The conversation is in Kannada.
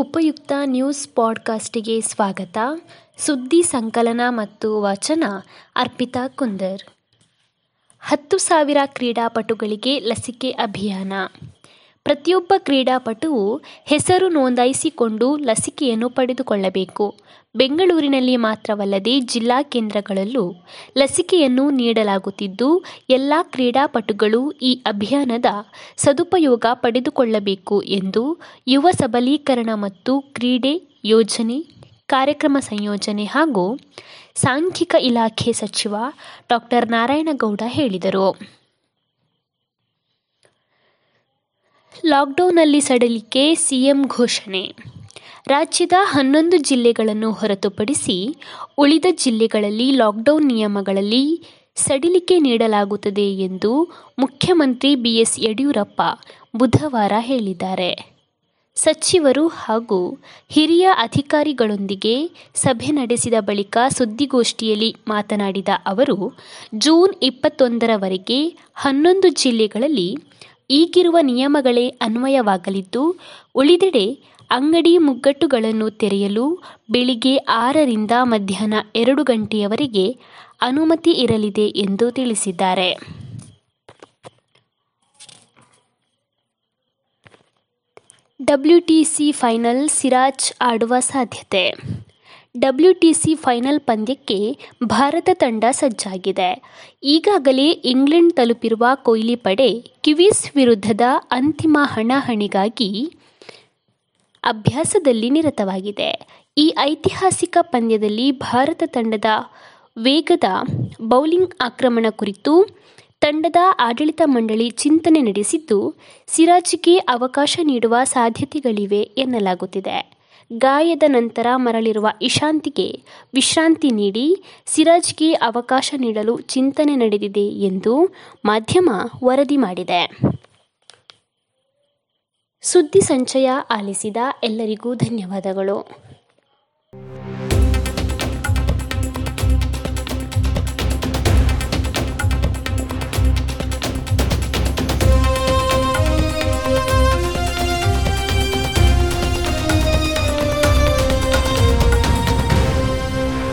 ಉಪಯುಕ್ತ ನ್ಯೂಸ್ ಪಾಡ್ಕಾಸ್ಟಿಗೆ ಸ್ವಾಗತ. ಸುದ್ದಿ ಸಂಕಲನ ಮತ್ತು ವಚನ, ಅರ್ಪಿತಾ ಕುಂದರ್. ಹತ್ತು ಸಾವಿರ ಕ್ರೀಡಾಪಟುಗಳಿಗೆ ಲಸಿಕೆ ಅಭಿಯಾನ. ಪ್ರತಿಯೊಬ್ಬ ಕ್ರೀಡಾಪಟುವು ಹೆಸರು ನೋಂದಾಯಿಸಿಕೊಂಡು ಲಸಿಕೆಯನ್ನು ಪಡೆದುಕೊಳ್ಳಬೇಕು. ಬೆಂಗಳೂರಿನಲ್ಲಿ ಮಾತ್ರವಲ್ಲದೆ ಜಿಲ್ಲಾ ಕೇಂದ್ರಗಳಲ್ಲೂ ಲಸಿಕೆಯನ್ನು ನೀಡಲಾಗುತ್ತಿದ್ದು, ಎಲ್ಲ ಕ್ರೀಡಾಪಟುಗಳು ಈ ಅಭಿಯಾನದ ಸದುಪಯೋಗ ಪಡೆದುಕೊಳ್ಳಬೇಕು ಎಂದು ಯುವ ಸಬಲೀಕರಣ ಮತ್ತು ಕ್ರೀಡೆ ಯೋಜನೆ, ಕಾರ್ಯಕ್ರಮ ಸಂಯೋಜನೆ ಹಾಗೂ ಸಾಂಖ್ಯಿಕ ಇಲಾಖೆ ಸಚಿವ ಡಾಕ್ಟರ್ ನಾರಾಯಣಗೌಡ ಹೇಳಿದರು. ಲಾಕ್ಡೌನ್ನಲ್ಲಿ ಸಡಿಲಿಕೆ ಸಿಎಂ ಘೋಷಣೆ. ರಾಜ್ಯದ ಹನ್ನೊಂದು ಜಿಲ್ಲೆಗಳನ್ನು ಹೊರತುಪಡಿಸಿ ಉಳಿದ ಜಿಲ್ಲೆಗಳಲ್ಲಿ ಲಾಕ್ಡೌನ್ ನಿಯಮಗಳಲ್ಲಿ ಸಡಿಲಿಕೆ ನೀಡಲಾಗುತ್ತದೆ ಎಂದು ಮುಖ್ಯಮಂತ್ರಿ ಬಿಎಸ್ ಯಡಿಯೂರಪ್ಪ ಬುಧವಾರ ಹೇಳಿದ್ದಾರೆ. ಸಚಿವರು ಹಾಗೂ ಹಿರಿಯ ಅಧಿಕಾರಿಗಳೊಂದಿಗೆ ಸಭೆ ನಡೆಸಿದ ಬಳಿಕ ಸುದ್ದಿಗೋಷ್ಠಿಯಲ್ಲಿ ಮಾತನಾಡಿದ ಅವರು, ಜೂನ್ ಇಪ್ಪತ್ತೊಂದರವರೆಗೆ ಹನ್ನೊಂದು ಜಿಲ್ಲೆಗಳಲ್ಲಿ ಈಗಿರುವ ನಿಯಮಗಳೇ ಅನ್ವಯವಾಗಲಿದ್ದು, ಉಳಿದೆಡೆ ಅಂಗಡಿ ಮುಗ್ಗಟ್ಟುಗಳನ್ನು ತೆರೆಯಲು ಬೆಳಿಗ್ಗೆ ಆರರಿಂದ ಮಧ್ಯಾಹ್ನ ಎರಡು ಗಂಟೆಯವರೆಗೆ ಅನುಮತಿ ಇರಲಿದೆ ಎಂದು ತಿಳಿಸಿದ್ದಾರೆ. ಡಬ್ಲ್ಯೂಟಿಸಿ ಫೈನಲ್ ಸಿರಾಜ್ ಆಡುವ ಸಾಧ್ಯತೆ. ಡಬ್ಲ್ಯೂಟಿಸಿ ಫೈನಲ್ ಪಂದ್ಯಕ್ಕೆ ಭಾರತ ತಂಡ ಸಜ್ಜಾಗಿದೆ. ಈಗಾಗಲೇ ಇಂಗ್ಲೆಂಡ್ ತಲುಪಿರುವ ಕೊಹ್ಲಿ ಪಡೆ ಕಿವೀಸ್ ವಿರುದ್ಧದ ಅಂತಿಮ ಹಣಾಹಣಿಗಾಗಿ ಅಭ್ಯಾಸದಲ್ಲಿ ನಿರತವಾಗಿದೆ. ಈ ಐತಿಹಾಸಿಕ ಪಂದ್ಯದಲ್ಲಿ ಭಾರತ ತಂಡದ ವೇಗದ ಬೌಲಿಂಗ್ ಆಕ್ರಮಣ ಕುರಿತು ತಂಡದ ಆಡಳಿತ ಮಂಡಳಿ ಚಿಂತನೆ ನಡೆಸಿದ್ದು, ಸಿರಾಜ್ಗೆ ಅವಕಾಶ ನೀಡುವ ಸಾಧ್ಯತೆಗಳಿವೆ ಎನ್ನಲಾಗುತ್ತಿದೆ. ಗಾಯದ ನಂತರ ಮರಳಿರುವ ಇಶಾಂತಿಗೆ ವಿಶ್ರಾಂತಿ ನೀಡಿ ಸಿರಾಜ್ಗೆ ಅವಕಾಶ ನೀಡಲು ಚಿಂತನೆ ನಡೆದಿದೆ ಎಂದು ಮಾಧ್ಯಮ ವರದಿ ಮಾಡಿದೆ. ಸುದ್ದಿ ಸಂಚಯ ಆಲಿಸಿದ ಎಲ್ಲರಿಗೂ ಧನ್ಯವಾದಗಳು.